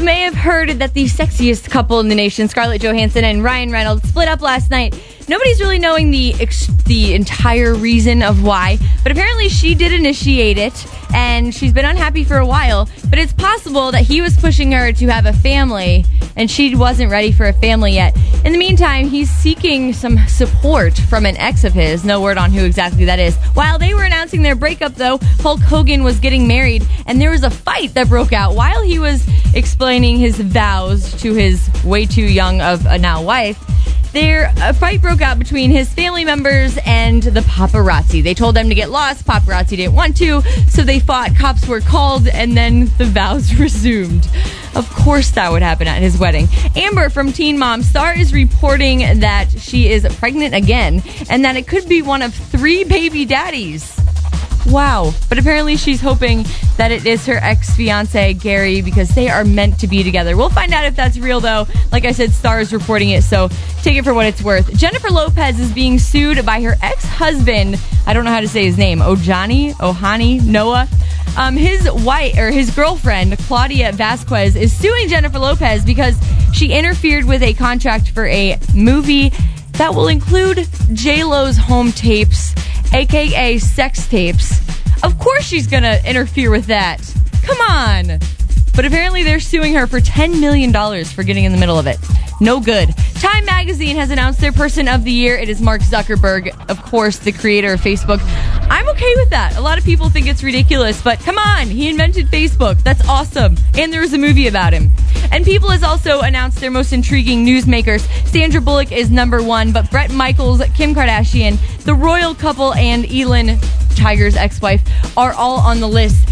may have heard that the sexiest couple in the nation, Scarlett Johansson and Ryan Reynolds, split up last night. Nobody's really knowing the ex- the entire reason of why, but apparently she did initiate it, and she's been unhappy for a while. But it's possible that he was pushing her to have a family, and she wasn't ready for a family yet. In the meantime, he's seeking some support from an ex of his. No word on who exactly that is. While they were announcing their breakup, though, Hulk Hogan was getting married, and there was a fight that broke out while he was explaining his vows to his way too young of a now wife. There, a fight broke out between his family members and the paparazzi. They told them to get lost. Paparazzi didn't want to, so they fought. Cops were called, and then the vows resumed. Of course, that would happen at his wedding. Amber from Teen Mom Star is reporting that she is pregnant again, and that it could be one of three baby daddies. Wow. But apparently she's hoping that it is her ex fiance, Gary, because they are meant to be together. We'll find out if that's real, though. Like I said, Star is reporting it, so take it for what it's worth. Jennifer Lopez is being sued by her ex husband. I don't know how to say his name. Ojani? Ohani? Noah? Um, his wife or his girlfriend Claudia Vasquez is suing Jennifer Lopez because she interfered with a contract for a movie that will include J Lo's home tapes, aka sex tapes. Of course, she's gonna interfere with that. Come on. But apparently, they're suing her for $10 million for getting in the middle of it. No good. Time Magazine has announced their person of the year. It is Mark Zuckerberg, of course, the creator of Facebook. I'm okay with that. A lot of people think it's ridiculous, but come on, he invented Facebook. That's awesome. And there was a movie about him. And People has also announced their most intriguing newsmakers. Sandra Bullock is number one, but Bret Michaels, Kim Kardashian, the royal couple, and Elin Tiger's ex wife are all on the list.